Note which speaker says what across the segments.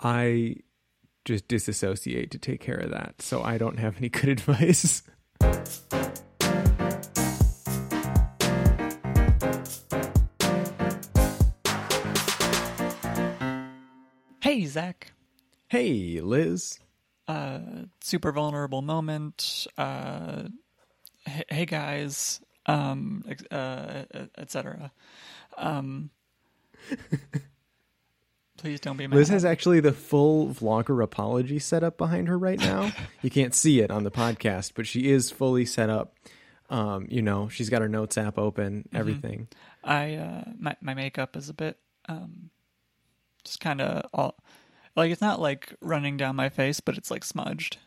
Speaker 1: I just disassociate to take care of that. So I don't have any good advice.
Speaker 2: Hey, Zach.
Speaker 1: Hey, Liz.
Speaker 2: Uh, super vulnerable moment. Uh, hey, hey guys. Um, uh, etc. Um, please don't be mad.
Speaker 1: Liz has actually the full vlogger apology set up behind her right now. you can't see it on the podcast, but she is fully set up. Um, you know, she's got her notes app open, everything.
Speaker 2: I uh, my my makeup is a bit um, just kind of all like it's not like running down my face, but it's like smudged.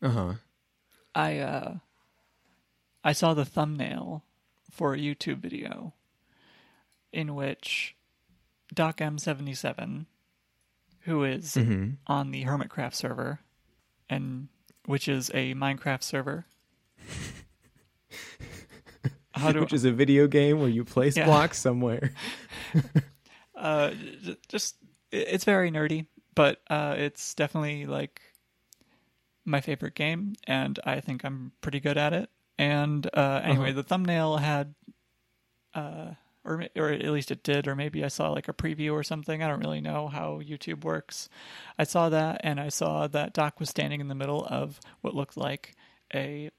Speaker 1: Uh huh.
Speaker 2: I uh I saw the thumbnail for a YouTube video in which Doc M77 who is
Speaker 1: Mm-hmm.
Speaker 2: on the Hermitcraft server and which is a Minecraft server.
Speaker 1: Which is a video game where you place
Speaker 2: Yeah.
Speaker 1: blocks somewhere.
Speaker 2: uh just it's very nerdy, but uh it's definitely like my favorite game and I think I'm pretty good at it. And uh anyway,
Speaker 1: Uh-huh.
Speaker 2: the thumbnail had uh or or at least it did or maybe I saw like a preview or something. I don't really know how YouTube works. I saw that and I saw that Doc was standing in the middle of what looked like a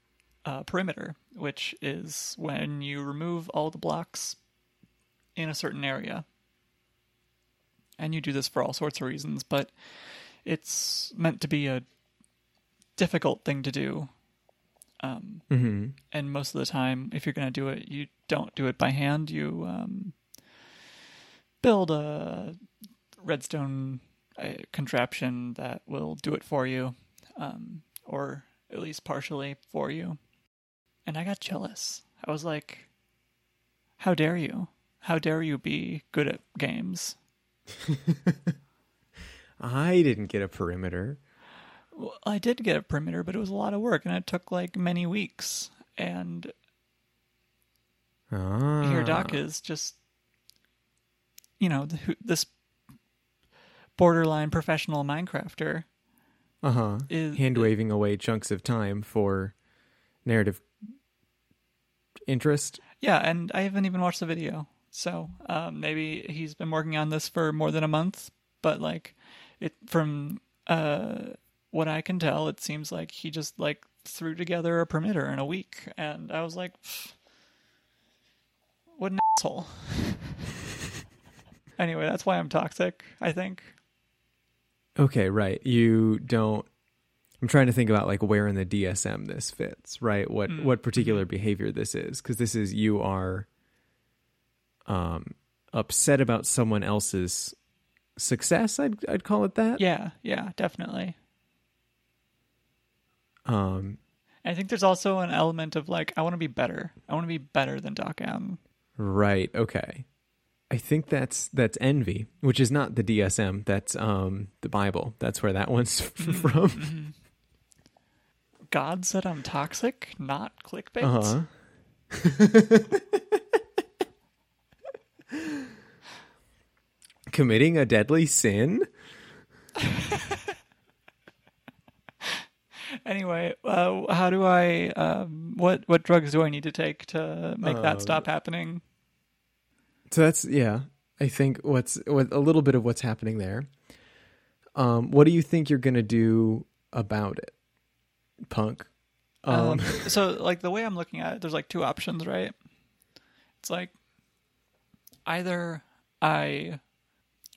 Speaker 2: uh, perimeter, which is when you remove all the blocks in a certain area and you do this for all sorts of reasons, but it's meant to be a difficult thing to do. Um,
Speaker 1: Mm-hmm.
Speaker 2: and most of the time, if you're going to do it, you don't do it by hand. You um, build a redstone uh, contraption that will do it for you, um, or at least partially for you. And I got jealous. I was like, "How dare you? How dare you be good at games?"
Speaker 1: I didn't get a perimeter.
Speaker 2: I did get a perimeter, but it was a lot of work, and it took like many weeks. And
Speaker 1: Ah.
Speaker 2: here, Doc is just, you know, th- who- this borderline professional Minecrafter
Speaker 1: Uh huh.
Speaker 2: is
Speaker 1: Hand waving away chunks of time for narrative interest.
Speaker 2: Yeah, and I haven't even watched the video, so um, maybe he's been working on this for more than a month. But like, it from uh, what I can tell, it seems like he just like threw together a perimeter in a week, and I was like, what an asshole. anyway, that's why I'm toxic. I think.
Speaker 1: Okay, right. You don't. I'm trying to think about like where in the DSM this fits, right? What
Speaker 2: Mm,
Speaker 1: what particular behavior this is, because this is you are um upset about someone else's success. I'd I'd call it that.
Speaker 2: Yeah, yeah, definitely.
Speaker 1: Um.
Speaker 2: I think there's also an element of like I want to be better. I want to be better than Doc M.
Speaker 1: Right. Okay. I think that's that's envy, which is not the DSM. That's um the Bible. That's where that one's from.
Speaker 2: God said I'm toxic, not clickbait.
Speaker 1: Uh huh. Committing a deadly sin.
Speaker 2: Anyway, uh, how do I? Um, what what drugs do I need to take to make that
Speaker 1: Um,
Speaker 2: stop happening?
Speaker 1: So that's yeah. I think what's what a little bit of what's happening there. Um, what do you think you're gonna do about it, punk? Um,
Speaker 2: Um, so, like the way I'm looking at it, there's like two options, right? It's like either I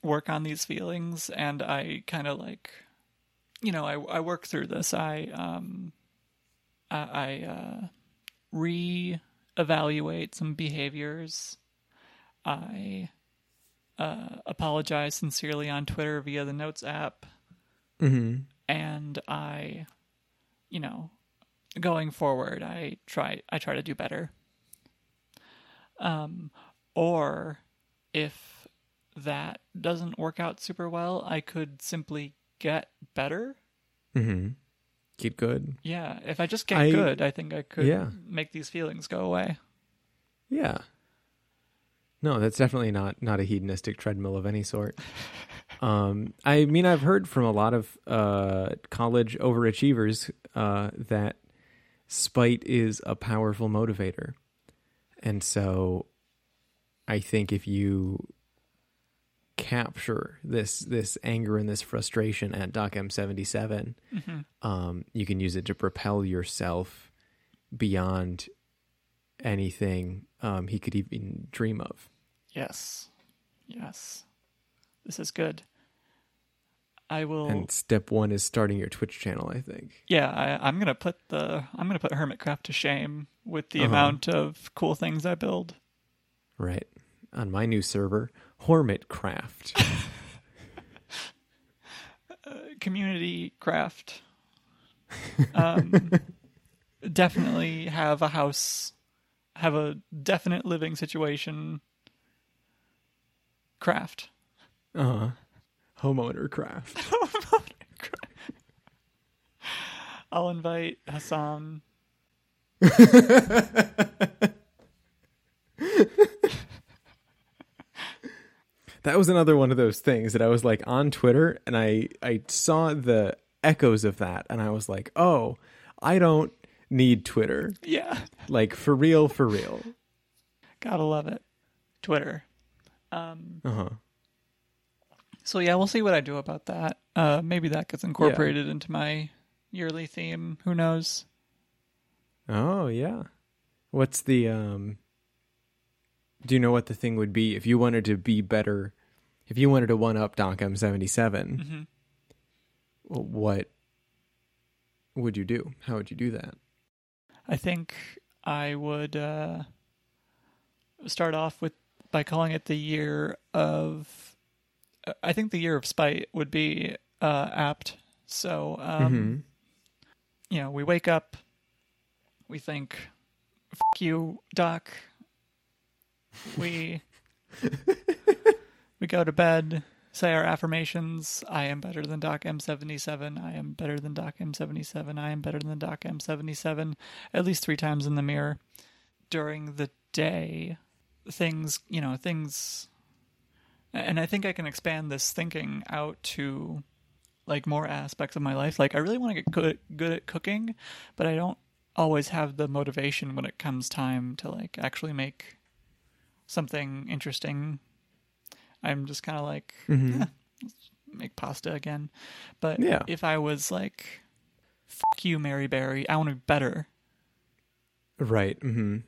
Speaker 2: work on these feelings and I kind of like, you know, I I work through this. I um, I, I uh, re-evaluate some behaviors. I uh, apologize sincerely on Twitter via the Notes app
Speaker 1: mhm.
Speaker 2: and I, you know, going forward, I try I try to do better. Um, or if that doesn't work out super well, I could simply get better.
Speaker 1: Mm-hmm. Get good.
Speaker 2: Yeah, if I just get
Speaker 1: I-
Speaker 2: good, I think I could
Speaker 1: Yeah.
Speaker 2: make these feelings go away.
Speaker 1: Yeah. No, that's definitely not not a hedonistic treadmill of any sort. Um, I mean, I've heard from a lot of uh, college overachievers uh, that spite is a powerful motivator, and so I think if you capture this this anger and this frustration at Doc M seventy seven, um, you can use it to propel yourself beyond anything um, he could even dream of.
Speaker 2: Yes. Yes. This is good. I will
Speaker 1: And step one is starting your Twitch channel. I think.
Speaker 2: Yeah, I, I'm gonna put the I'm gonna put Hermitcraft to shame with the
Speaker 1: Uh-huh.
Speaker 2: amount of cool things I build.
Speaker 1: Right. On my new server, Hormitcraft.
Speaker 2: Community craft. Um, definitely have a house, have a definite living situation. Craft.
Speaker 1: uh huh, Homeowner craft.
Speaker 2: I'll invite Hassan.
Speaker 1: That was another one of those things that I was like on Twitter and I I saw the echoes of that and I was like, "Oh, I don't need Twitter."
Speaker 2: Yeah,
Speaker 1: Like for real, for real.
Speaker 2: gotta love it. Twitter. Um,
Speaker 1: Uh-huh.
Speaker 2: So yeah, we'll see what I do about that. Uh, maybe that gets incorporated into my yearly theme. Who knows?
Speaker 1: Oh, yeah. What's the um Do you know what the thing would be if you wanted to be better? If you wanted to one up Doc M77,
Speaker 2: Mhm.
Speaker 1: what would you do? How would you do that?
Speaker 2: I think I would uh, start off with by calling it the year of. I think the year of spite would be uh, apt. So um,
Speaker 1: Mhm.
Speaker 2: you know, we wake up, we think, "Fuck you, Doc." We we go to bed, say our affirmations. I am better than Doc M77. I am better than Doc M77. I am better than Doc M77. At least three times in the mirror during the day. Things, you know, things. And I think I can expand this thinking out to like more aspects of my life. Like I really want to get good good at cooking, but I don't always have the motivation when it comes time to like actually make something interesting. I'm just kind of like
Speaker 1: Mhm.
Speaker 2: "Eh, let's make pasta again. But
Speaker 1: Yeah.
Speaker 2: if I was like fuck you Mary Berry, I want to be better.
Speaker 1: Right. hmm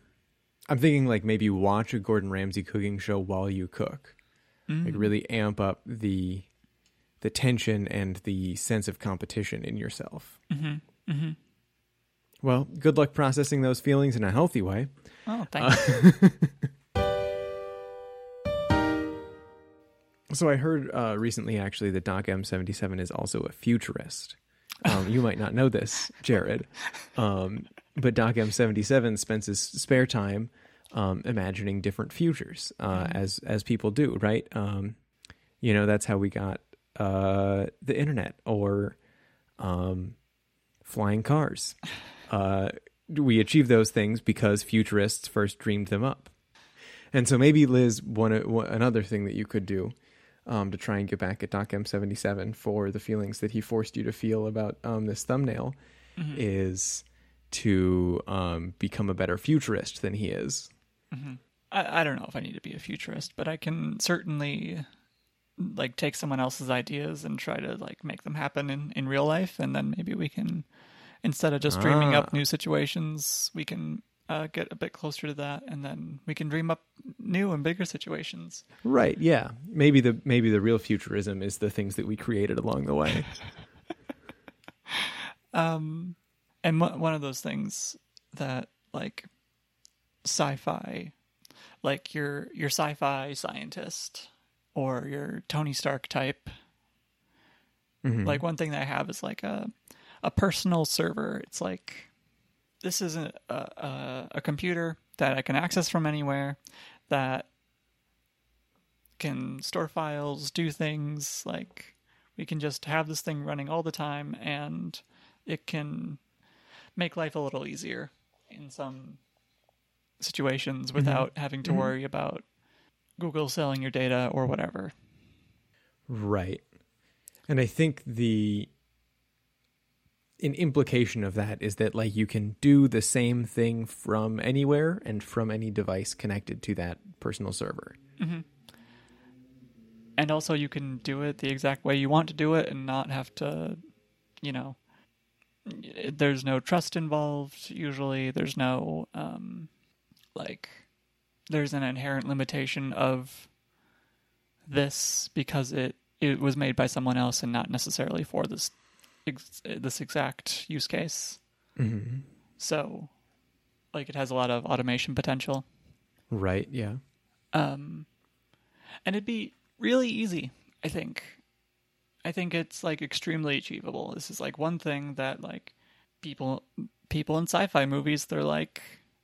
Speaker 1: I'm thinking like maybe watch a Gordon Ramsay cooking show while you cook. Like
Speaker 2: Mm.
Speaker 1: really amp up the the tension and the sense of competition in yourself.
Speaker 2: Mhm. Mhm.
Speaker 1: Well, good luck processing those feelings in a healthy way.
Speaker 2: Oh, thank you.
Speaker 1: So I heard uh, recently, actually, that Doc M77 is also a futurist. Um, you might not know this, Jared, um, but Doc M77 spends his spare time um, imagining different futures, uh, as as people do, right? Um, you know, that's how we got uh, the internet or um, flying cars. Uh, we achieved those things because futurists first dreamed them up. And so maybe Liz, one, one another thing that you could do um, to try and get back at Doc M77 for the feelings that he forced you to feel about um, this thumbnail
Speaker 2: Mm-hmm.
Speaker 1: is to um, become a better futurist than he is.
Speaker 2: I, I don't know if I need to be a futurist, but I can certainly like take someone else's ideas and try to like make them happen in, in real life and then maybe we can instead of just dreaming
Speaker 1: Ah.
Speaker 2: up new situations we can uh, get a bit closer to that and then we can dream up new and bigger situations
Speaker 1: Right? Yeah. Maybe the maybe the real futurism is the things that we created along the way.
Speaker 2: um and one of those things that like sci-fi like your your sci-fi scientist or your Tony Stark type
Speaker 1: Mhm.
Speaker 2: Like one thing that I have is like a a personal server. It's like this isn't a, a, a computer that I can access from anywhere that can store files, do things like we can just have this thing running all the time and it can make life a little easier in some situations mm-hmm. without having to mm-hmm. worry about Google selling your data or whatever.
Speaker 1: Right. And I think the an implication of that is that like you can do the same thing from anywhere and from any device connected to that personal server.
Speaker 2: and also you can do it the exact way you want to do it and not have to you know there's no trust involved usually there's no um like there's an inherent limitation of this because it it was made by someone else and not necessarily for this ex- this exact use case
Speaker 1: Mm-hmm.
Speaker 2: so like it has a lot of automation potential
Speaker 1: Right. Yeah.
Speaker 2: um, and it'd be really easy. I think. I think it's like extremely achievable. This is like one thing that like people people in sci-fi movies they're like,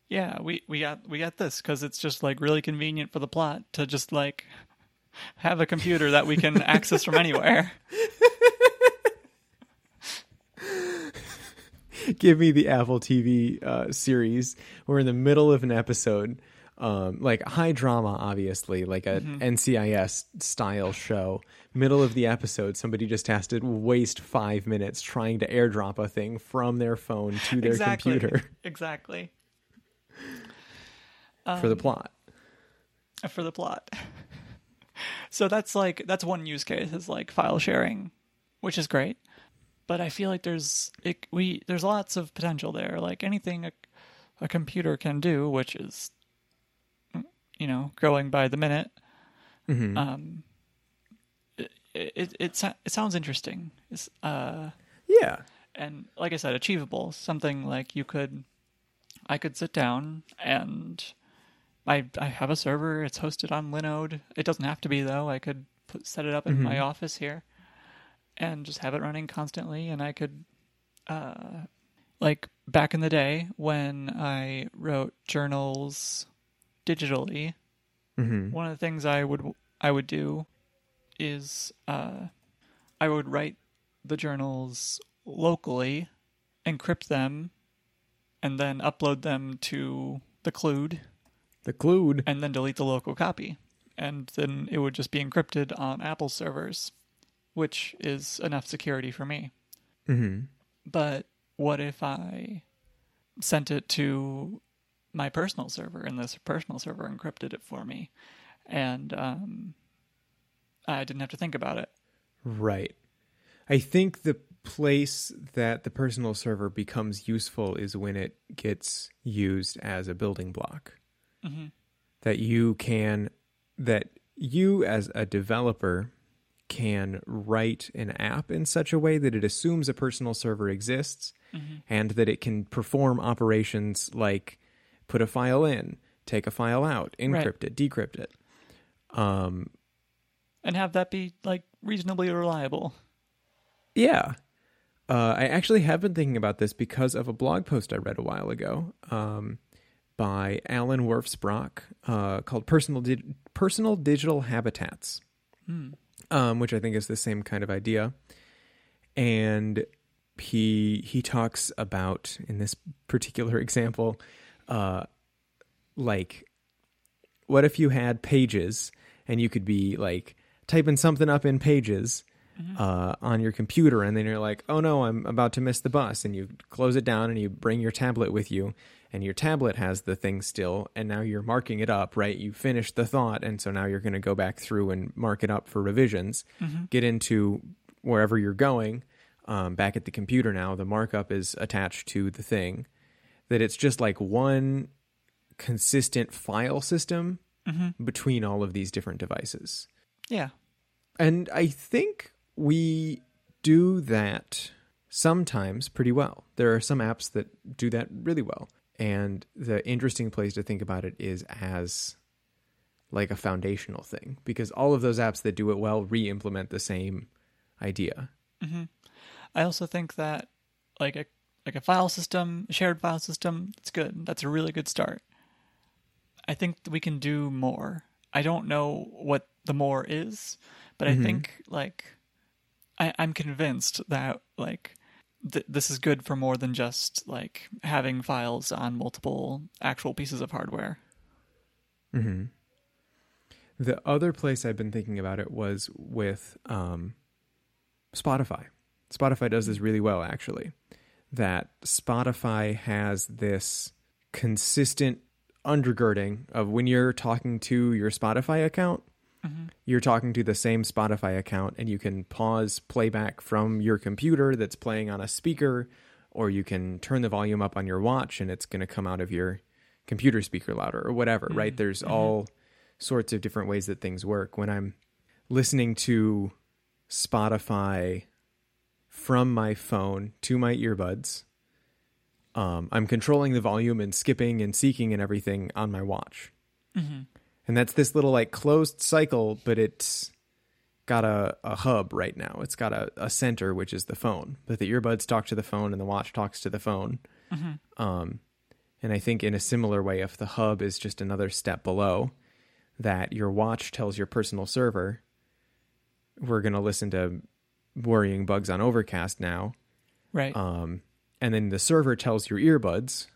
Speaker 2: yeah, we we got we got this because it's just like really convenient for the plot to just like have a computer that we can access from anywhere.
Speaker 1: Give me the Apple TV uh, series. We're in the middle of an episode, um, like high drama, obviously, like a NCIS style show. Middle of the episode, somebody just has to waste five minutes trying to airdrop a thing from their phone to their
Speaker 2: exactly.
Speaker 1: computer
Speaker 2: Exactly.
Speaker 1: for the plot.
Speaker 2: for the plot. so that's like that's one use case is like file sharing, which is great. But I feel like there's it, we there's lots of potential there. Like anything a, a computer can do, which is you know growing by the minute.
Speaker 1: Mhm.
Speaker 2: Um, it it it, it sounds interesting. It's, uh,
Speaker 1: Yeah.
Speaker 2: and like I said, achievable. Something like you could, I could sit down and I I have a server. It's hosted on Linode. It doesn't have to be though. I could put, set it up in my office here, and just have it running constantly. And I could, uh, like back in the day when I wrote journals digitally,
Speaker 1: hmm
Speaker 2: one of the things I would I would do is uh, I would write the journals locally, encrypt them, and then upload them to the Clued,
Speaker 1: The Clued.
Speaker 2: and then delete the local copy, and then it would just be encrypted on Apple servers, which is enough security for me.
Speaker 1: hmm
Speaker 2: But what if I sent it to my personal server and this personal server encrypted it for me and um, I didn't have to think about it.
Speaker 1: Right. I think the place that the personal server becomes useful is when it gets used as a building block.
Speaker 2: hmm
Speaker 1: That you can, that you as a developer can write an app in such a way that it assumes a personal server exists and that it can perform operations like put a file in, take a file out, encrypt it, decrypt it. Um,
Speaker 2: And have that be like reasonably reliable.
Speaker 1: Yeah. Uh, I actually have been thinking about this because of a blog post I read a while ago um, by Allen Wirfs-Brock uh, called Personal, Di- Personal Digital Habitats, um, which I think is the same kind of idea. And he he talks about in this particular example, uh, like what if you had pages and you could be like typing something up in pages uh, on your computer and then you're like oh no i'm about to miss the bus and you close it down and you bring your tablet with you and your tablet has the thing still and now you're marking it up right you finished the thought and so now you're going to go back through and mark it up for revisions get into wherever you're going um, back at the computer now the markup is attached to the thing that it's just like one consistent file system between all of these different devices.
Speaker 2: Yeah.
Speaker 1: And I think we do that sometimes pretty well. There are some apps that do that really well. And the interesting place to think about it is as like a foundational thing because all of those apps that do it well re-implement the same idea. Mm-hmm.
Speaker 2: I also think that like a like a file system, a shared file system, it's good. That's a really good start. I think we can do more. I don't know what the more is, but I mm-hmm. think like I, I'm convinced that like th- this is good for more than just like having files on multiple actual pieces of hardware.
Speaker 1: The other place I've been thinking about it was with um, Spotify. Spotify does this really well, actually. That Spotify has this consistent undergirding of when you're talking to your Spotify account,
Speaker 2: Mm-hmm.
Speaker 1: you're talking to the same Spotify account, and you can pause playback from your computer that's playing on a speaker, or you can turn the volume up on your watch and it's going to come out of your computer speaker louder or whatever, right? There's all sorts of different ways that things work. When I'm listening to Spotify from my phone to my earbuds, um, I'm controlling the volume and skipping and seeking and everything on my watch.
Speaker 2: Mm-hmm.
Speaker 1: And that's this little like closed cycle, but it's got a, a hub right now. It's got a, a center, which is the phone. But the earbuds talk to the phone and the watch talks to the phone.
Speaker 2: Mm-hmm.
Speaker 1: Um, and I think in a similar way, if the hub is just another step below, that your watch tells your personal server, we're going to listen to Worrying Bugs on Overcast now.
Speaker 2: Right.
Speaker 1: Um, and then the server tells your earbuds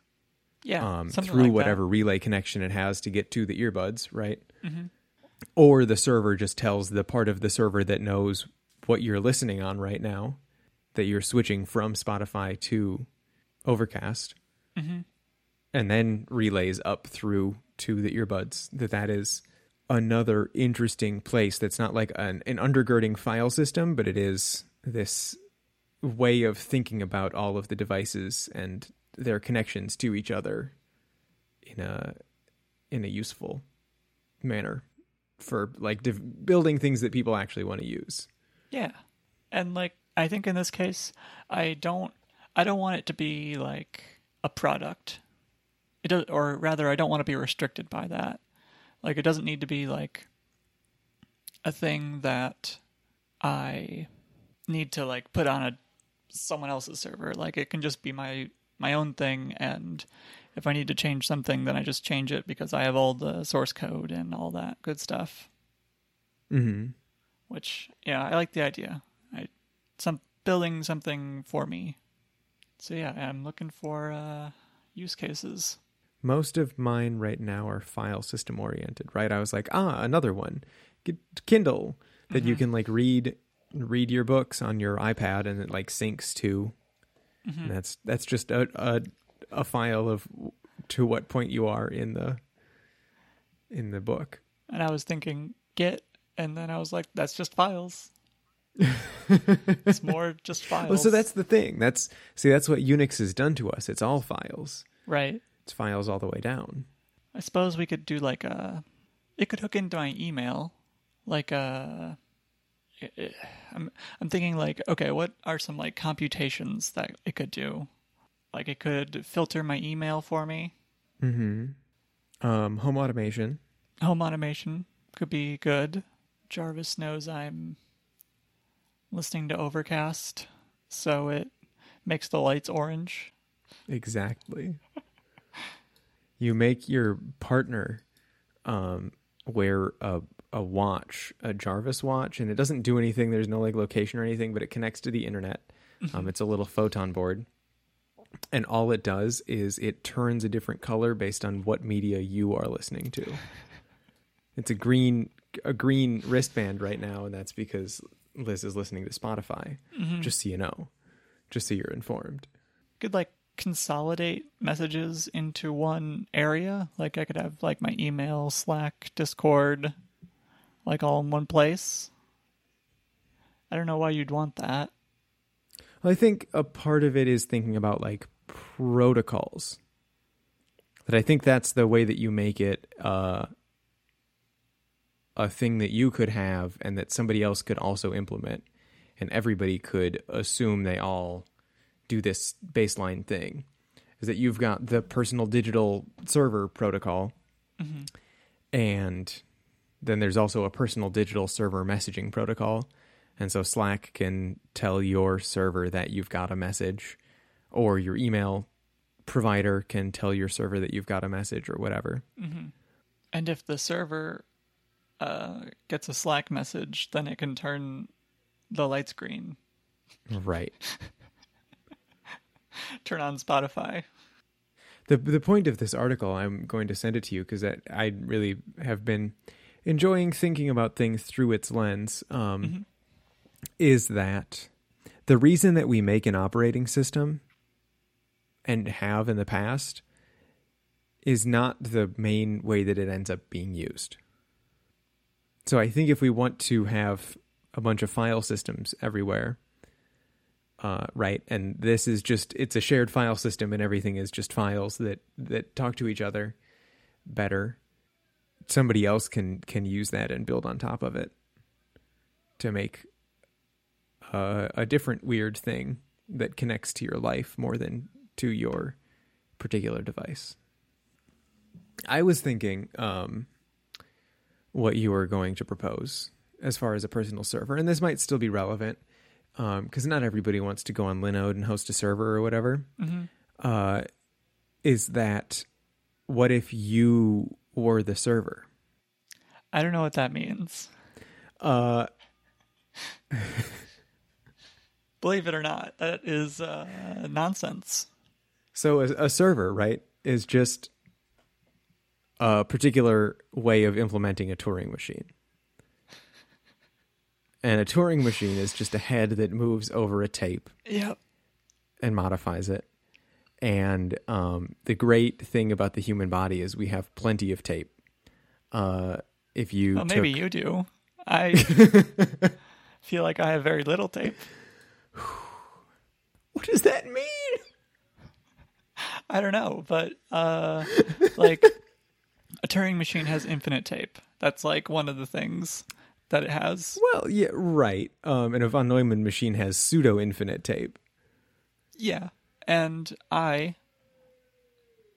Speaker 2: yeah.
Speaker 1: um, through
Speaker 2: like
Speaker 1: whatever relay connection it has to get to the earbuds, right?
Speaker 2: Mhm.
Speaker 1: Or the server just tells the part of the server that knows what you're listening on right now that you're switching from Spotify to Overcast,
Speaker 2: That. hmm
Speaker 1: and then relays up through to the earbuds. That that is another interesting place. That's not like an, an undergirding file system, but it is this way of thinking about all of the devices and their connections to each other in a in a useful manner for like building things that people actually want to use.
Speaker 2: Yeah. And like I think in this case, I don't I don't want it to be like a product. It does, or rather I don't want to be restricted by that. Like it doesn't need to be like a thing that I need to like put on a someone else's server. Like it can just be my my own thing and if I need to change something then I just change it because I have all the source code and all that good stuff
Speaker 1: Mm-hmm.
Speaker 2: which yeah, I like the idea. I some building something for me. So yeah, I'm looking for uh, use cases.
Speaker 1: Most of mine right now are file system oriented, right? I was like, ah, another one, Get Kindle that you
Speaker 2: Mhm.
Speaker 1: can like read read your books on your iPad and it like syncs to.
Speaker 2: Mhm.
Speaker 1: And that's that's just a, a a file of to what point you are in the in the book.
Speaker 2: And I was thinking Git, and then I was like, that's just files. it's more just files.
Speaker 1: Well, so that's the thing. That's see, that's what Unix has done to us. It's all files.
Speaker 2: right.
Speaker 1: It's files all the way down.
Speaker 2: I suppose we could do like a. It could hook into my email, like a. I'm I'm thinking like okay, what are some like computations that it could do? Like it could filter my email for me.
Speaker 1: Mm-hmm. Um, home automation.
Speaker 2: Home automation could be good. Jarvis knows I'm listening to Overcast, so it makes the lights orange.
Speaker 1: Exactly. you make your partner um, wear a a watch, a Jarvis watch, and it doesn't do anything. There's no like location or anything, but it connects to the internet. Um, it's a little photon board, and all it does is it turns a different color based on what media you are listening to. It's a green a green wristband right now, and that's because Liz is listening to Spotify.
Speaker 2: Mhm.
Speaker 1: Just so you know, just so you're informed.
Speaker 2: could like consolidate messages into one area. Like I could have like my email, Slack, Discord, like all in one place. I don't know why you'd want that.
Speaker 1: Well, I think a part of it is thinking about like protocols. That I think that's the way that you make it uh, a thing that you could have and that somebody else could also implement, and everybody could assume they all do this baseline thing. Is that you've got the personal digital server protocol,
Speaker 2: hmm
Speaker 1: and then there's also a personal digital server messaging protocol. And so Slack can tell your server that you've got a message, or your email provider can tell your server that you've got a message or whatever.
Speaker 2: hmm And if the server uh, gets a Slack message, then it can turn the lights green,
Speaker 1: Right.
Speaker 2: turn on Spotify.
Speaker 1: The the point of this article, I'm going to send it to you because I really have been enjoying thinking about things through its lens um, is that the reason that we make an operating system and have in the past is not the main way that it ends up being used. So I think if we want to have a bunch of file systems everywhere, uh, right, and this is just it's a shared file system and everything is just files that that talk to each other better. Somebody else can can use that and build on top of it to make uh, a different weird thing that connects to your life more than to your particular device. I was thinking um, what you were going to propose as far as a personal server, and this might still be relevant because not everybody wants to go on Linode and host a server or whatever. Uh, is that what if you were the server?
Speaker 2: I don't know what that means.
Speaker 1: Uh,
Speaker 2: Believe it or not, that is uh, nonsense.
Speaker 1: So a, a server, right, is just a particular way of implementing a Turing machine. And a Turing machine is just a head that moves over a tape
Speaker 2: Yep.
Speaker 1: and modifies it. And um, the great thing about the human body is we have plenty of tape. Uh, if you
Speaker 2: Well,
Speaker 1: took,
Speaker 2: maybe you do. I feel like I have very little tape.
Speaker 1: what does that mean?
Speaker 2: I don't know, but uh, like a Turing machine has infinite tape. That's like one of the things that it has.
Speaker 1: Well, yeah, right. Um, and a von Neumann machine has pseudo infinite tape.
Speaker 2: Yeah, and I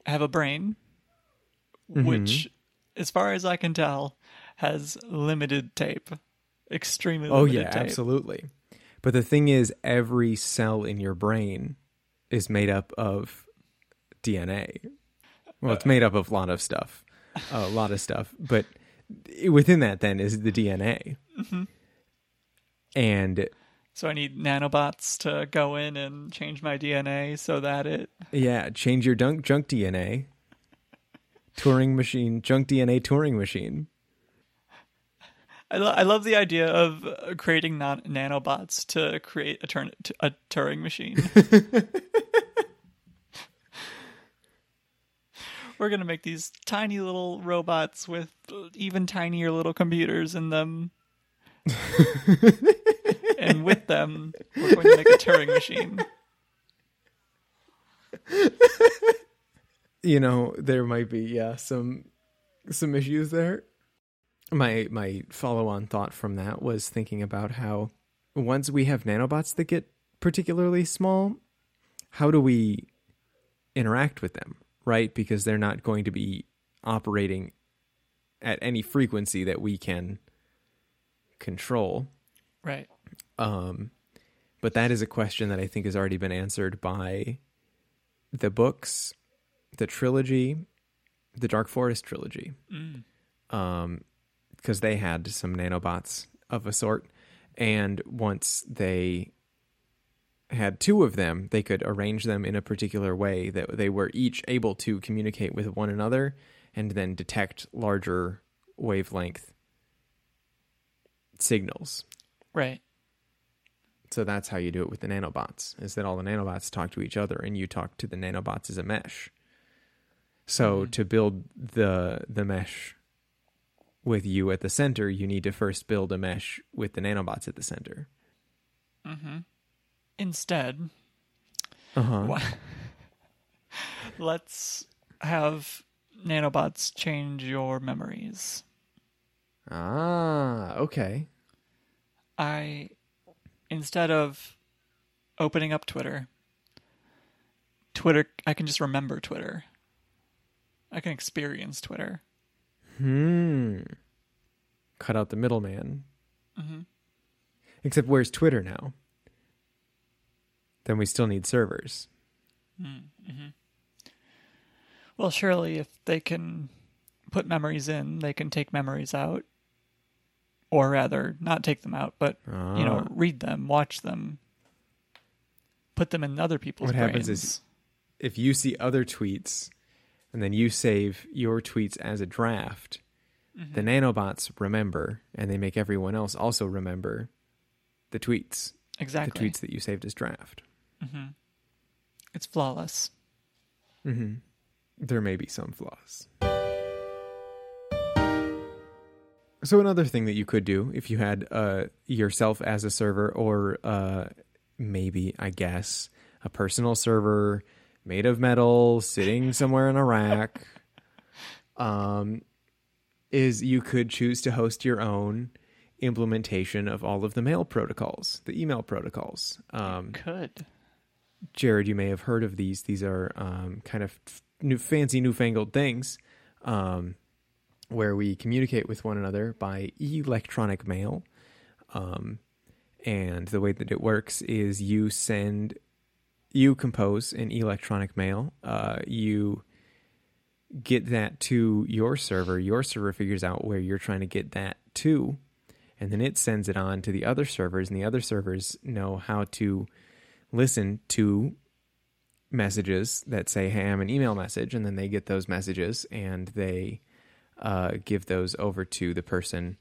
Speaker 2: have a brain, mm-hmm. which, as far as I can tell, has limited tape. Extremely
Speaker 1: Oh yeah,
Speaker 2: tape.
Speaker 1: absolutely. But the thing is, every cell in your brain is made up of DNA. Well, it's uh, made up of a lot of stuff, a lot of stuff. But within that, then is the DNA. Mm-hmm. And
Speaker 2: So I need nanobots to go in and change my DNA so that it.
Speaker 1: yeah, change your junk, junk DNA. Turing machine, junk DNA Turing machine.
Speaker 2: I, lo- I love the idea of uh, creating non- nanobots to create a, turn- t- a Turing machine. We're gonna make these tiny little robots with even tinier little computers in them, and with them, we're going to make a Turing machine.
Speaker 1: you know there might be yeah some some issues there my my follow-on thought from that was thinking about how once we have nanobots that get particularly small how do we interact with them right because they're not going to be operating at any frequency that we can control
Speaker 2: Right.
Speaker 1: Um, but that is a question that I think has already been answered by the books, the trilogy, the Dark Forest trilogy, um, because they had some nanobots of a sort, and once they had two of them, they could arrange them in a particular way that they were each able to communicate with one another and then detect larger wavelength signals.
Speaker 2: Right.
Speaker 1: So that's how you do it with the nanobots, is that all the nanobots talk to each other and you talk to the nanobots as a mesh. So to build the the mesh with you at the center, you need to first build a mesh with the nanobots at the center. Mm-hmm.
Speaker 2: Instead,
Speaker 1: Uh-huh.
Speaker 2: Wha- let's have nanobots change your memories.
Speaker 1: Ah, okay.
Speaker 2: I instead of opening up Twitter, Twitter I can just remember Twitter. I can experience Twitter.
Speaker 1: Hmm. Cut out the middleman. Except where's Twitter now? Then we still need servers.
Speaker 2: Well, surely if they can put memories in, they can take memories out. Or rather, not take them out, but you know,
Speaker 1: Ah.
Speaker 2: read them, watch them, put them in other people's
Speaker 1: What happens is- If you see other tweets and then you save your tweets as a draft, mm-hmm. the nanobots remember and they make everyone else also remember the tweets,
Speaker 2: Exactly.
Speaker 1: the tweets that you saved as draft. Mm-hmm.
Speaker 2: It's flawless. Mm-hmm.
Speaker 1: There may be some flaws. So another thing that you could do if you had uh, yourself as a server, or uh, maybe I guess a personal server made of metal, sitting somewhere in a rack, um, is you could choose to host your own implementation of all of the mail protocols, the email protocols. Um,
Speaker 2: Could.
Speaker 1: Jared, you may have heard of these. These are um, kind of new, fancy, newfangled things um, where we communicate with one another by electronic mail. Um, and the way that it works is you send, you compose an electronic mail. Uh, you get that to your server. Your server figures out where you're trying to get that to, and then it sends it on to the other servers, and the other servers know how to listen to messages that say, "Hey, I'm an email message," and then they get those messages and they uh, give those over to the person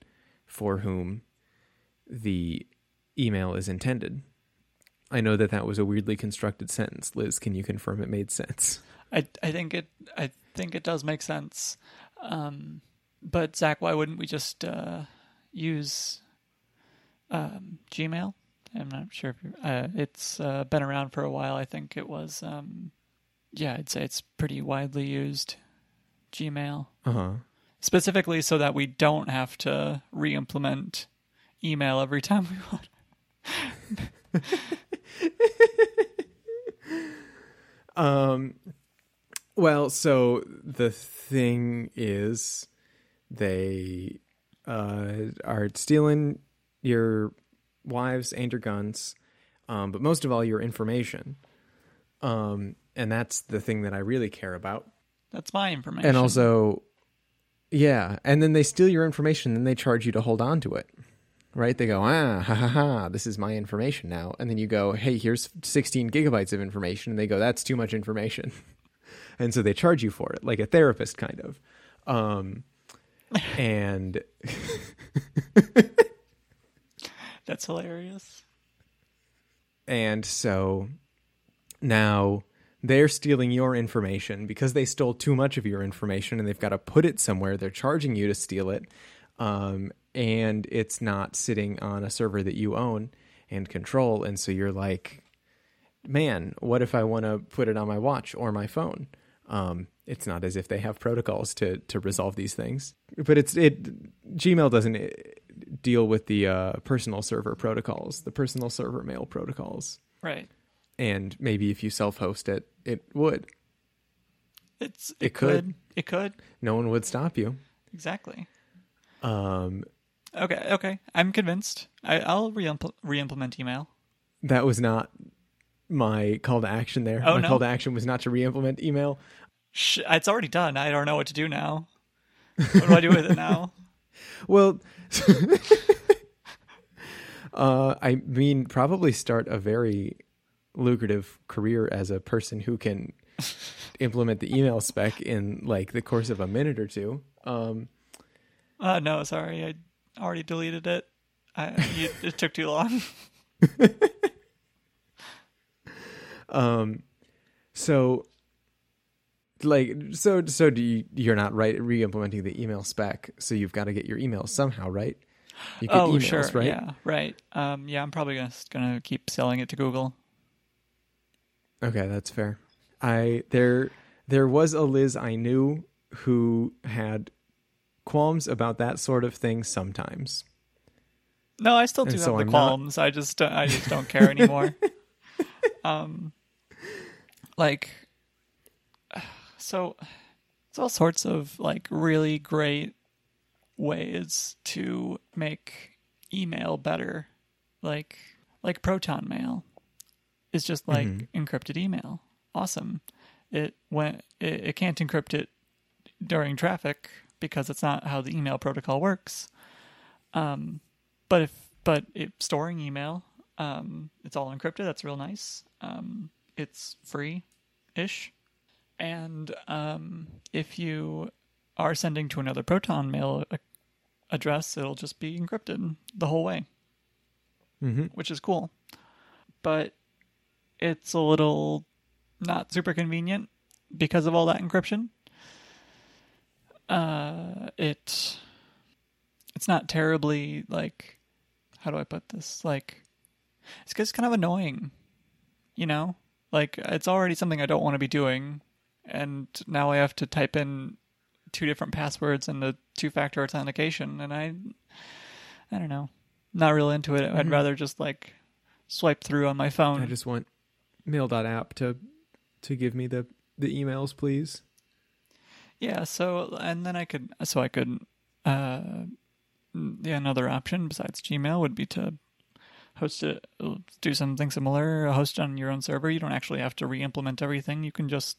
Speaker 1: for whom the email is intended. I know that that was a weirdly constructed sentence. Liz, can you confirm it made sense?
Speaker 2: I I think it I think it does make sense. Um, but Zach, why wouldn't we just uh, use um, Gmail? I'm not sure if uh, it's uh, been around for a while. I think it was. Um, yeah, I'd say it's pretty widely used. Gmail
Speaker 1: Uh huh.
Speaker 2: Specifically so that we don't have to re-implement email every time we want.
Speaker 1: Um, well, so the thing is, they uh, are stealing your wives and your guns, um, but most of all, your information. Um, and that's the thing that I really care about.
Speaker 2: That's my information.
Speaker 1: And also, yeah, and then they steal your information, then they charge you to hold on to it. Right? They go, ah, ha ha ha, this is my information now. And then you go, hey, here's 16 gigabytes of information. And they go, that's too much information. and so they charge you for it, like a therapist kind of. Um, and
Speaker 2: That's hilarious.
Speaker 1: And so now they're stealing your information because they stole too much of your information and they've got to put it somewhere. They're charging you to steal it. Um, and it's not sitting on a server that you own and control. And so you're like, man, what if I want to put it on my watch or my phone? Um, it's not as if they have protocols to to resolve these things, but it's it. Gmail doesn't eh, deal with the uh, personal server protocols, the personal server mail protocols,
Speaker 2: Right.
Speaker 1: And maybe if you self-host it, it would.
Speaker 2: It's
Speaker 1: It
Speaker 2: it,
Speaker 1: could.
Speaker 2: could. It could.
Speaker 1: No one would stop you.
Speaker 2: Exactly.
Speaker 1: Um,
Speaker 2: Okay. Okay. I'm convinced. I, I'll re-impl- re-implement email.
Speaker 1: that was not my call to action there.
Speaker 2: Oh,
Speaker 1: my
Speaker 2: no?
Speaker 1: call to action was not to re-implement email.
Speaker 2: Sh- it's already done. I don't know what to do now. What do I do with it now?
Speaker 1: Well, uh, I mean, probably start a very lucrative career as a person who can implement the email spec in like the course of a minute or two. Um,
Speaker 2: Uh, no, sorry. I already deleted it. I, you, it took too long.
Speaker 1: um, so like, so, so do you, you're not right re-implementing the email spec. So you've got to get your emails somehow, right? You get
Speaker 2: oh,
Speaker 1: emails,
Speaker 2: sure.
Speaker 1: right?
Speaker 2: Yeah. Right. Um, yeah. I'm probably gonna gonna keep selling it to Google.
Speaker 1: Okay, that's fair. I there there was a Liz I knew who had qualms about that sort of thing sometimes.
Speaker 2: No, I still do
Speaker 1: And
Speaker 2: have
Speaker 1: so
Speaker 2: the
Speaker 1: I'm not-
Speaker 2: qualms. I just I just don't care anymore. um, like, so it's all sorts of like really great ways to make email better. Like like Proton Mail is just like encrypted email. Awesome. It went it, it can't encrypt it during traffic because it's not how the email protocol works. Um, but if but it, storing email, um, it's all encrypted. That's real nice. Um, it's free ish, and um, if you are sending to another Proton mail a- address, it'll just be encrypted the whole way,
Speaker 1: Mm-hmm.
Speaker 2: which is cool. But it's a little not super convenient because of all that encryption. Uh, it it's not terribly like how do I put this? Like it's just kind of annoying, you know. Like it's already something I don't want to be doing, and now I have to type in two different passwords and the two-factor authentication, and I, I don't know, not real into it. I'd
Speaker 1: Mhm.
Speaker 2: rather just like swipe through on my phone.
Speaker 1: I just want mail.app to to give me the the emails, please.
Speaker 2: Yeah, so and then I could so I could uh yeah, another option besides Gmail would be to host it do something similar, host on your own server. You don't actually have to re-implement everything. You can just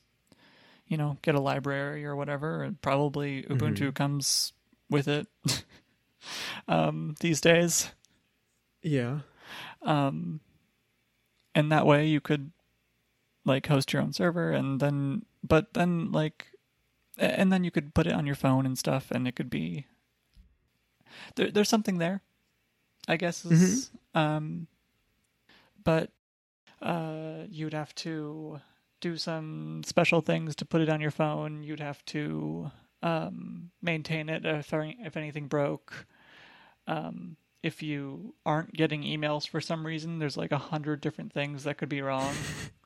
Speaker 2: you know, get a library or whatever, and probably Ubuntu
Speaker 1: Mhm.
Speaker 2: comes with it um these days.
Speaker 1: Yeah.
Speaker 2: Um and that way you could like host your own server and then but then like and then you could put it on your phone and stuff and it could be there, there's something there i guess is, um but uh you'd have to do some special things to put it on your phone. You'd have to um maintain it if if anything broke. Um if you aren't getting emails for some reason there's like a hundred different things that could be wrong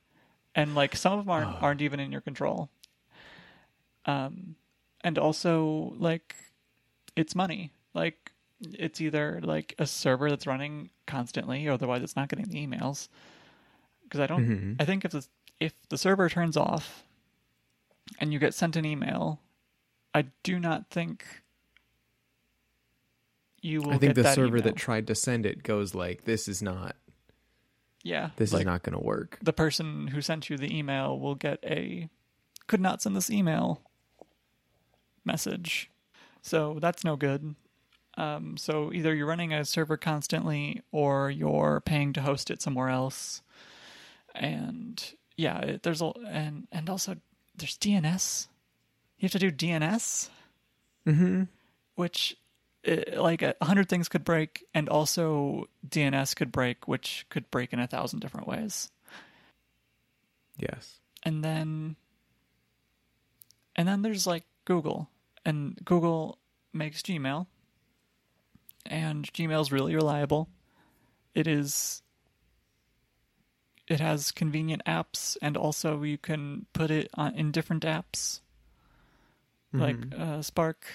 Speaker 2: and like some of them aren't, aren't even in your control um and also like it's money like it's either like a server that's running constantly otherwise it's not getting the emails because i don't
Speaker 1: Mhm.
Speaker 2: i think if the if the server turns off and you get sent an email i do not think you will
Speaker 1: I think the server
Speaker 2: email.
Speaker 1: that tried to send it goes like, "This is not.
Speaker 2: Yeah
Speaker 1: This
Speaker 2: like
Speaker 1: is not going to work."
Speaker 2: the person who sent you the email will get a could not send this email message. So that's no good. Um, so either you're running a server constantly or you're paying to host it somewhere else. And yeah, it, there's a and and also there's DNS. You have to do DNS,
Speaker 1: Mm-hmm.
Speaker 2: which uh, like a hundred things could break, and also DNS could break, which could break in a thousand different ways.
Speaker 1: Yes.
Speaker 2: and then and then there's like Google and Google makes Gmail and Gmail's really reliable. It is it has convenient apps and also you can put it on, in different apps like
Speaker 1: Mhm.
Speaker 2: uh, Spark.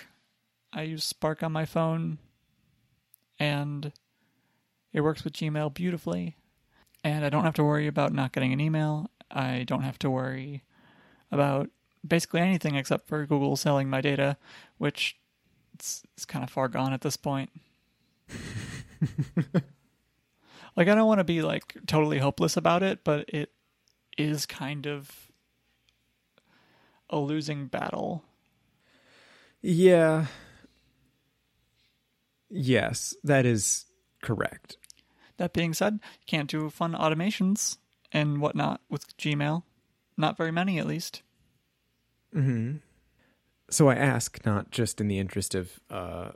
Speaker 2: I use Spark on my phone and it works with Gmail beautifully and I don't have to worry about not getting an email. I don't have to worry about basically anything except for Google selling my data, which it's, it's kind of far gone at this point. like I don't want to be like totally hopeless about it, but it is kind of a losing battle.
Speaker 1: Yeah. Yes, that is correct.
Speaker 2: That being said, you can't do fun automations and whatnot with Gmail. Not very many, at least.
Speaker 1: hmm So I ask not just in the interest of, uh,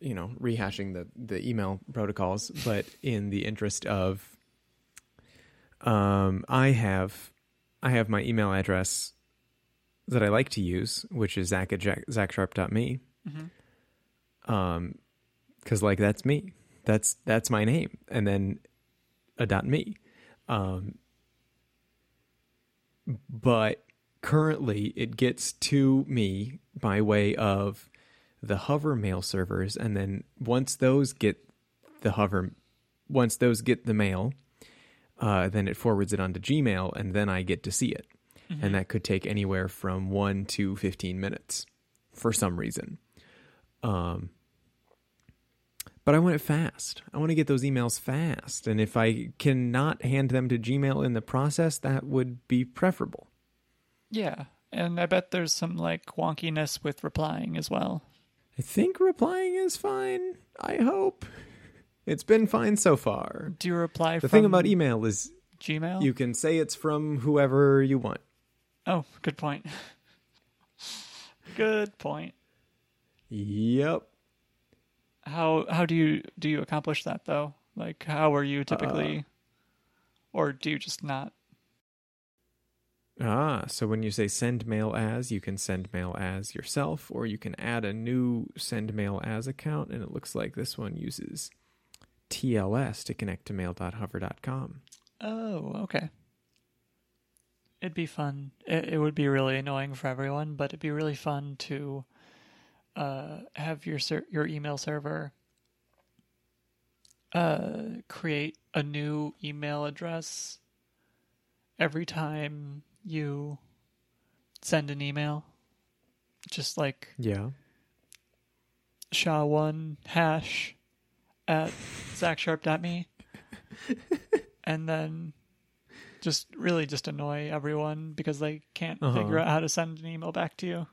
Speaker 1: you know, rehashing the the email protocols, but in the interest of, um, I have, I have my email address that I like to use, which is zach at zachsharp.me.
Speaker 2: Mm-hmm.
Speaker 1: Um, because like that's me. That's that's my name, and then a dot me. Um, but currently, it gets to me by way of the hover mail servers, and then once those get the hover, once those get the mail, uh, then it forwards it onto Gmail, and then I get to see it,
Speaker 2: Mm-hmm.
Speaker 1: and that could take anywhere from one to fifteen minutes, for some reason. Um, but I want it fast. I want to get those emails fast. And if I cannot hand them to Gmail in the process, that would be preferable.
Speaker 2: Yeah, and I bet there's some like wonkiness with replying as well.
Speaker 1: I think replying is fine. I hope. It's been fine so far.
Speaker 2: Do you reply
Speaker 1: The thing about email is
Speaker 2: Gmail?
Speaker 1: you can say it's from whoever you want.
Speaker 2: Oh, good point. good point.
Speaker 1: Yep.
Speaker 2: How how do you do you accomplish that though? Like how are you typically or do you just not?
Speaker 1: Ah, so when you say send mail as, you can send mail as yourself, or you can add a new send mail as account, and it looks like this one uses TLS to connect to mail.hover.com.
Speaker 2: Oh, okay. It'd be fun. It, it would be really annoying for everyone, but it'd be really fun to uh, have your ser- your email server uh, create a new email address every time you send an email. Just like
Speaker 1: Yeah.
Speaker 2: SHA1 hash at zachsharp.me. and then just really just annoy everyone because they can't
Speaker 1: Uh-huh.
Speaker 2: figure out how to send an email back to you.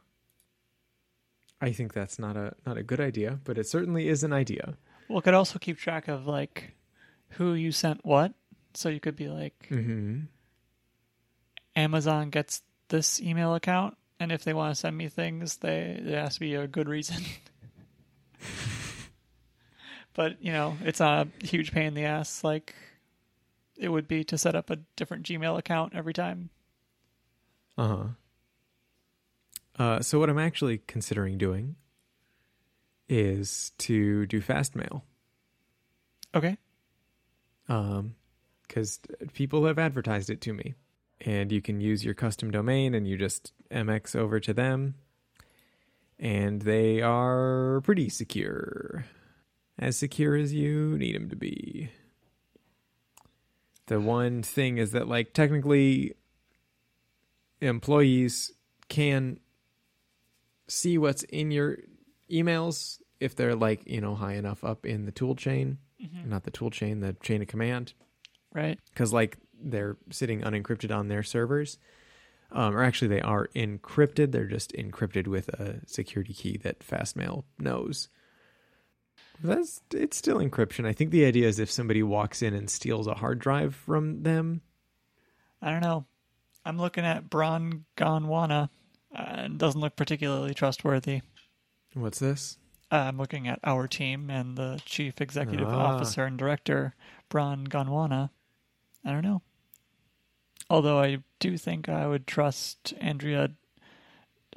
Speaker 1: I think that's not a not a good idea, but it certainly is an idea.
Speaker 2: Well, it could also keep track of like who you sent what. So you could be like,
Speaker 1: Mm-hmm.
Speaker 2: Amazon gets this email account, and if they want to send me things, they there has to be a good reason. but you know, it's not a huge pain in the ass like it would be to set up a different Gmail account every time.
Speaker 1: Uh-huh. Uh So what I'm actually considering doing is to do Fastmail.
Speaker 2: Okay.
Speaker 1: um, because people have advertised it to me, and you can use your custom domain and you just MX over to them, and they are pretty secure, as secure as you need them to be. The one thing is that, like, technically, employees can see what's in your emails if they're like you know high enough up in the tool chain not the tool chain, the chain of command,
Speaker 2: Right.
Speaker 1: because like they're sitting unencrypted on their servers, um, or actually they are encrypted. They're just encrypted with a security key that Fastmail knows. That's it's still encryption. I think the idea is if somebody walks in and steals a hard drive from them.
Speaker 2: I don't know. I'm looking at Bron Gondwana, uh, and doesn't look particularly trustworthy.
Speaker 1: What's this?
Speaker 2: Uh, I'm looking at our team and the chief executive
Speaker 1: Ah.
Speaker 2: officer and director, Bron Gondwana. I don't know. Although I do think I would trust Andrea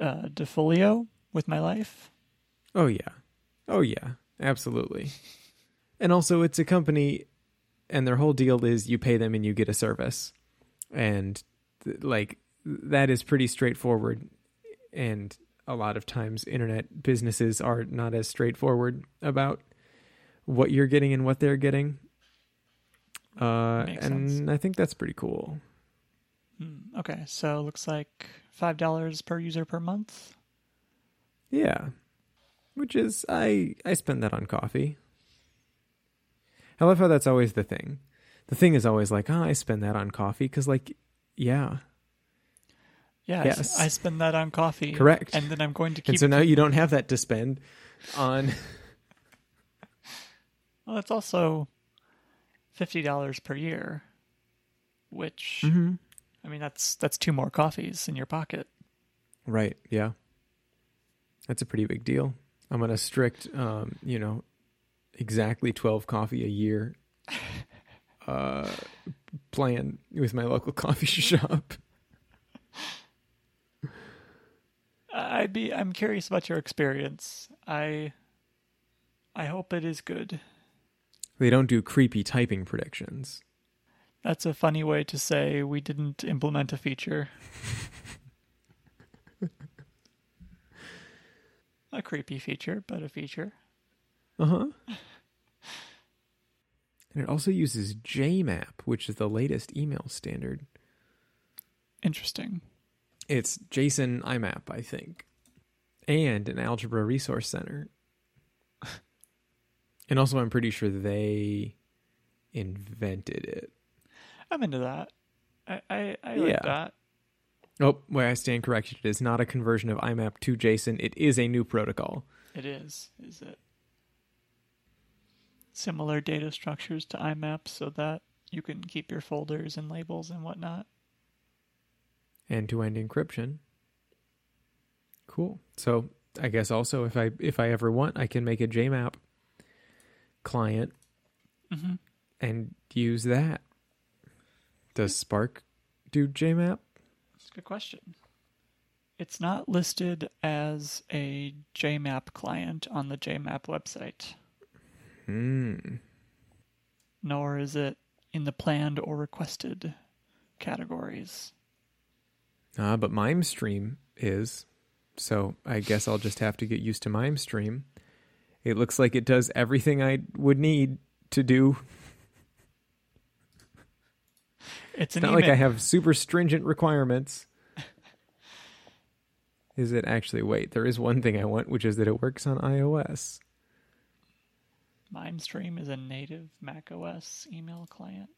Speaker 2: uh, DeFolio with my life.
Speaker 1: Oh yeah, oh yeah, absolutely. And also, it's a company, and their whole deal is you pay them and you get a service, and th- like that is pretty straightforward. And a lot of times, internet businesses are not as straightforward about what you're getting and what they're getting. Uh, and
Speaker 2: sense.
Speaker 1: I think that's pretty cool.
Speaker 2: Hmm, okay, so looks like five dollars per user per month.
Speaker 1: Yeah. Which is I I spend that on coffee. I love how that's always the thing. The thing is always like, oh, I spend that on coffee because, like, yeah.
Speaker 2: Yeah, I s-
Speaker 1: Yes.
Speaker 2: I, spend that on coffee.
Speaker 1: Correct.
Speaker 2: And then I'm going to keep.
Speaker 1: And so now you don't have that to spend on.
Speaker 2: well, it's also fifty dollars per year, which
Speaker 1: Mm-hmm.
Speaker 2: I mean that's that's two more coffees in your pocket.
Speaker 1: Right. Yeah. That's a pretty big deal. I'm on a strict, um, you know, exactly 12 coffee a year uh, plan with my local coffee shop.
Speaker 2: I'd be. I'm curious about your experience. I. I hope it is good.
Speaker 1: They don't do creepy typing predictions.
Speaker 2: That's a funny way to say we didn't implement a feature. a creepy feature, but a feature.
Speaker 1: Uh huh. and it also uses JMAP, which is the latest email standard.
Speaker 2: Interesting.
Speaker 1: It's JSON IMAP, I think, and an Algebra Resource Center. and also, I'm pretty sure they invented it.
Speaker 2: I'm into that. I I, I like
Speaker 1: Yeah.
Speaker 2: that.
Speaker 1: Oh, wait, I stand corrected. It is not a conversion of IMAP to JSON. It is a new protocol.
Speaker 2: It is. Is it similar data structures to IMAP so that you can keep your folders and labels and whatnot?
Speaker 1: End to end encryption. Cool. So I guess also if I if I ever want, I can make a JMap client
Speaker 2: hmm
Speaker 1: and use that. Does Spark do JMap?
Speaker 2: That's a good question. It's not listed as a JMap client on the JMap website,
Speaker 1: Hmm.
Speaker 2: nor is it in the planned or requested categories.
Speaker 1: Ah, but MimeStream is. So I guess I'll just have to get used to MimeStream. It looks like it does everything I would need to do.
Speaker 2: It's
Speaker 1: It's not
Speaker 2: email.
Speaker 1: like I have super stringent requirements. Is it actually? Wait, there is one thing I want, which is that it works on iOS.
Speaker 2: MimeStream is a native macOS email client.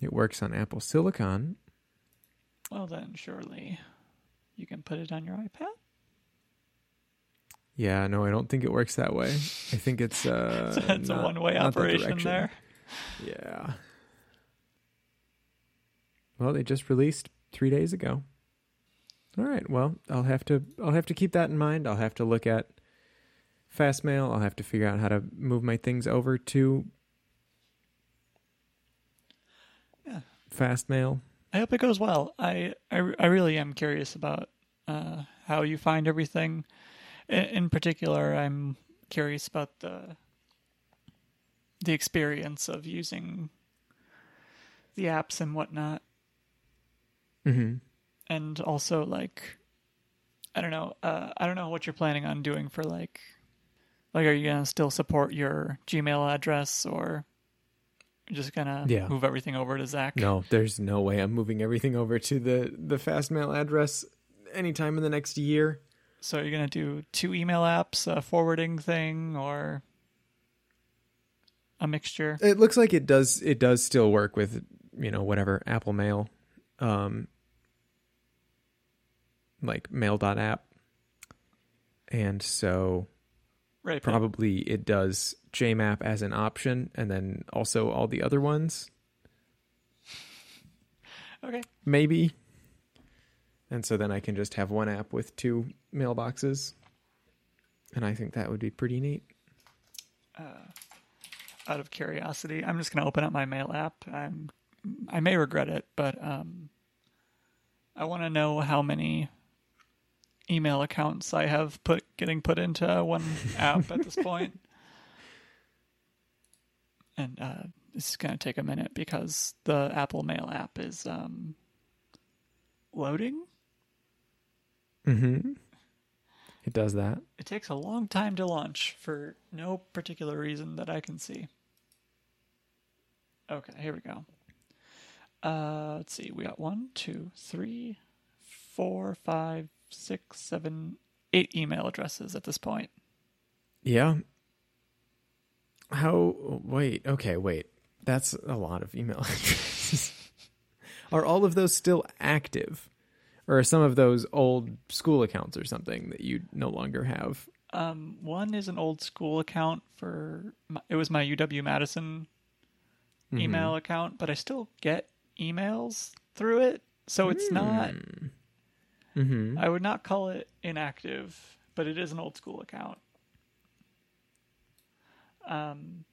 Speaker 1: It works on Apple Silicon.
Speaker 2: Well, then surely you can put it on your iPad.
Speaker 1: Yeah, no, I don't think it works that way. I think it's uh,
Speaker 2: So it's a one-way operation
Speaker 1: direction.
Speaker 2: there.
Speaker 1: Yeah. Well, they just released three days ago. All right. Well, I'll have to I'll have to keep that in mind. I'll have to look at Fastmail. I'll have to figure out how to move my things over to
Speaker 2: Yeah.
Speaker 1: Fastmail.
Speaker 2: I hope it goes well. I I, I really am curious about uh, how you find everything. In, in particular, I'm curious about the the experience of using the apps and whatnot,
Speaker 1: Mm-hmm.
Speaker 2: and also like I don't know. Uh, I don't know what you're planning on doing for like like are you gonna still support your Gmail address or just gonna
Speaker 1: Yeah.
Speaker 2: move everything over to Zach?
Speaker 1: No, there's no way I'm moving everything over to the the Fastmail address anytime in the next year.
Speaker 2: So you're gonna do two email apps, a forwarding thing, or a mixture.
Speaker 1: It looks like it does. It does still work with you know whatever Apple Mail, um, like Mail.app, and so
Speaker 2: Right.
Speaker 1: probably it does JMap as an option, and then also all the other ones
Speaker 2: Okay.
Speaker 1: maybe. And so then I can just have one app with two mailboxes, and I think that would be pretty neat.
Speaker 2: Out of curiosity, I'm just gonna open up my mail app. I'm I may regret it, but um, I want to know how many email accounts I have put getting put into one app at this point. And uh, this is gonna take a minute because the Apple Mail app is um, loading.
Speaker 1: Mm-hmm. It does that.
Speaker 2: It takes a long time to launch for no particular reason that I can see. Okay, here we go. Uh, let's see. We got one, two, three, four, five, six, seven, eight email addresses at this point.
Speaker 1: Yeah. How? Wait. Okay. Wait. That's a lot of email addresses. are all of those still active, or are some of those old school accounts or something that you no longer have?
Speaker 2: Um, one is an old school account for my, it was my UW Madison email account, but I still get emails through it, so it's not.
Speaker 1: Mm-hmm.
Speaker 2: I would not call it inactive, but it is an old school account. Um,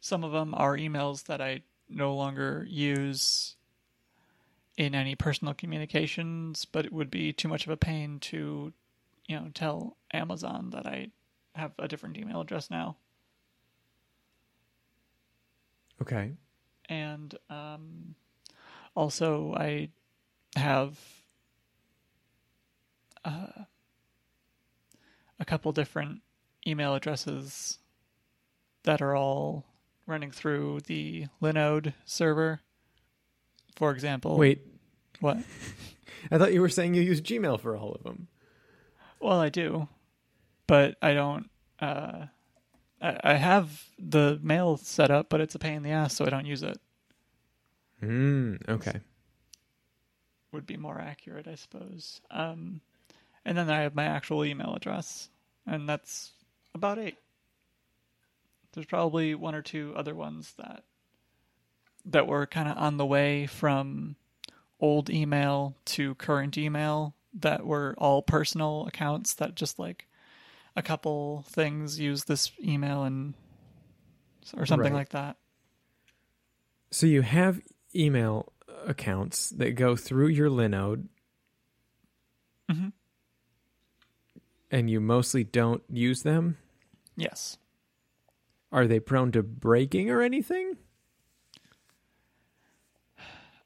Speaker 2: some of them are emails that I no longer use in any personal communications, but it would be too much of a pain to, you know, tell Amazon that I have a different email address now.
Speaker 1: Okay.
Speaker 2: and um, also I have uh, a couple different email addresses that are all running through the Linode server. For example,
Speaker 1: Wait.
Speaker 2: what?
Speaker 1: I thought you were saying you use Gmail for all of them.
Speaker 2: Well, I do, but I don't. Uh, I, I have the mail set up, but it's a pain in the ass, so I don't use it.
Speaker 1: Mm, okay.
Speaker 2: would be more accurate, I suppose. Um, and then I have my actual email address, and that's about eight. There's probably one or two other ones that that were kind of on the way from old email to current email that were all personal accounts that just like a couple things use this email and or something
Speaker 1: Right.
Speaker 2: like that.
Speaker 1: So you have email accounts that go through your Linode,
Speaker 2: Mhm.
Speaker 1: and you mostly don't use them.
Speaker 2: Yes.
Speaker 1: Are they prone to breaking or anything?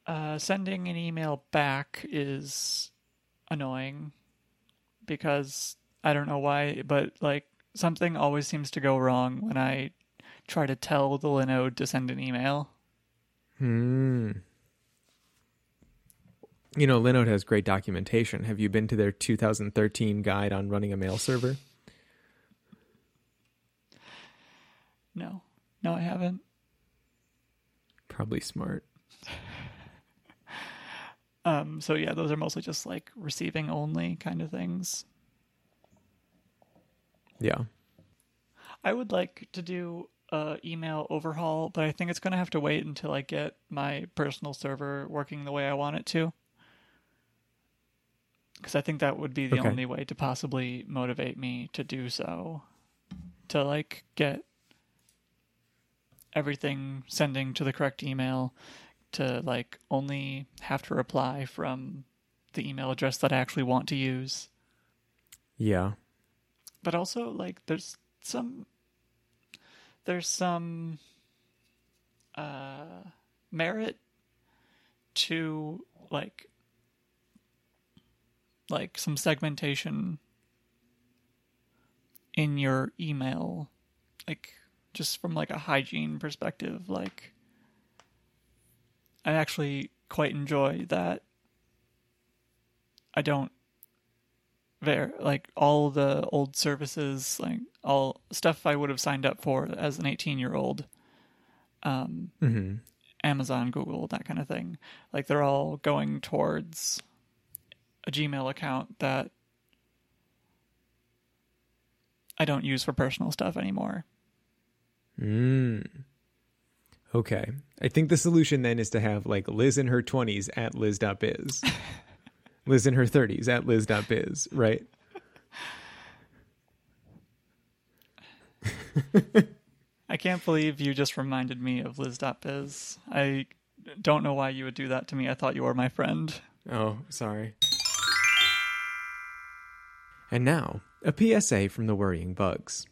Speaker 2: Uh, sending an email back is annoying because I don't know why, but like something always seems to go wrong when I try to tell the Linode to send an email.
Speaker 1: Hmm. You know, Linode has great documentation. Have you been to their 2013 guide on running a mail server?
Speaker 2: No, no, I haven't.
Speaker 1: Probably smart.
Speaker 2: Um, so yeah, those are mostly just like receiving only kind of things.
Speaker 1: Yeah.
Speaker 2: I would like to do a email overhaul, but I think it's going to have to wait until I get my personal server working the way I want it to. Because I think that would be the
Speaker 1: Okay.
Speaker 2: only way to possibly motivate me to do so. To like get everything sending to the correct email, to like only have to reply from the email address that I actually want to use
Speaker 1: Yeah.
Speaker 2: but also like there's some there's some uh merit to like like some segmentation in your email like just from like a hygiene perspective like i actually quite enjoy that i don't there like all the old services like all stuff i would have signed up for as an 18 year old um
Speaker 1: hmm
Speaker 2: amazon google that kind of thing. Like they're all going towards a gmail account that i don't use for personal stuff anymore
Speaker 1: Mm. Okay. I think the solution then is to have like Liz in her 20s at liz.biz. Liz in her 30s at liz.biz, right?
Speaker 2: i can't believe you just reminded me of liz.biz i don't know why you would do that to me i thought you were my friend
Speaker 1: Oh, sorry. And now, a PSA from the Worrying Bugs.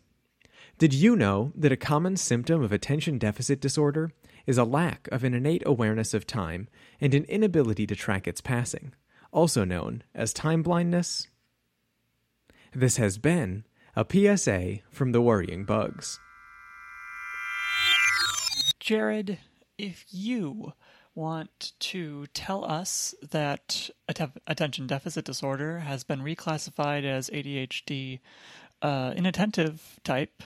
Speaker 1: Did you know that a common symptom of attention deficit disorder is a lack of an innate awareness of time and an inability to track its passing, also known as time blindness? This has been a PSA from the Worrying Bugs.
Speaker 2: Jared, if you want to tell us that att- attention deficit disorder has been reclassified as ADHD uh, inattentive type,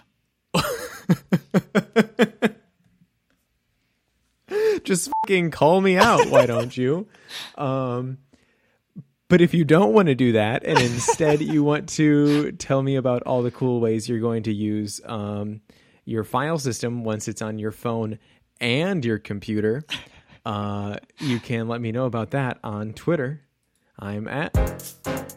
Speaker 1: just fucking call me out, why don't you? Um, but if you don't want to do that, and instead you want to tell me about all the cool ways you're going to use um, your file system once it's on your phone and your computer, uh, you can let me know about that on Twitter. I'm at